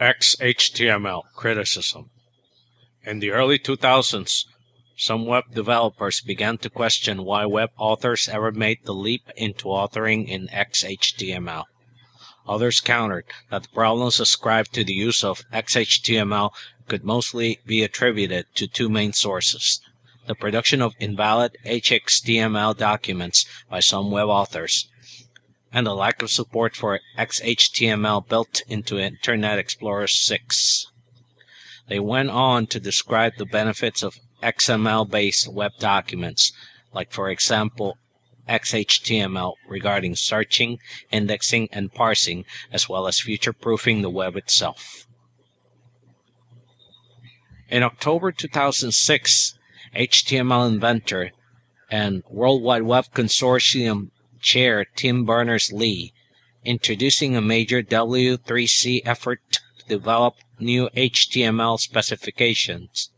XHTML criticism. In the early 2000s, some web developers began to question why web authors ever made the leap into authoring in XHTML. Others countered that the problems ascribed to the use of XHTML could mostly be attributed to two main sources the production of invalid XHTML documents by some web authors, and the lack of support for XHTML built into Internet Explorer 6. They went on to describe the benefits of XML based web documents, like, for example, XHTML regarding searching, indexing, and parsing, as well as future proofing the web itself. In October 2006, HTML inventor and World Wide Web Consortium chair Tim Berners Lee, introducing a major W3C effort to develop new HTML specifications,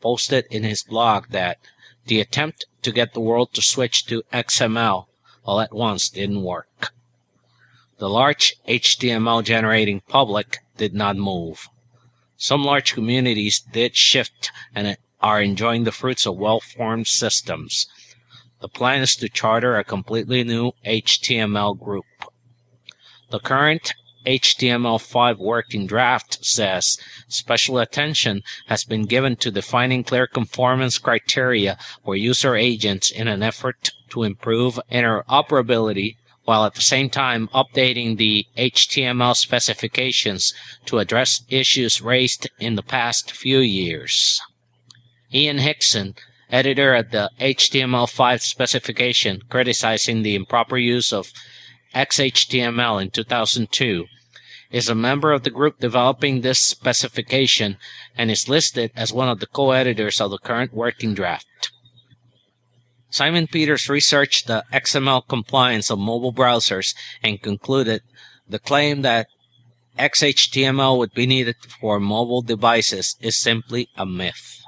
posted in his blog that the attempt to get the world to switch to XML all at once didn't work. The large HTML generating public did not move. Some large communities did shift and are enjoying the fruits of well formed systems. The plan is to charter a completely new HTML group. The current HTML5 working draft says special attention has been given to defining clear conformance criteria for user agents in an effort to improve interoperability while at the same time updating the HTML specifications to address issues raised in the past few years. Ian Hickson, editor of the HTML5 specification, criticizing the improper use of XHTML in 2002, is a member of the group developing this specification and is listed as one of the co editors of the current working draft. Simon Pieters researched the XML compliance of mobile browsers and concluded the claim that XHTML would be needed for mobile devices is simply a myth.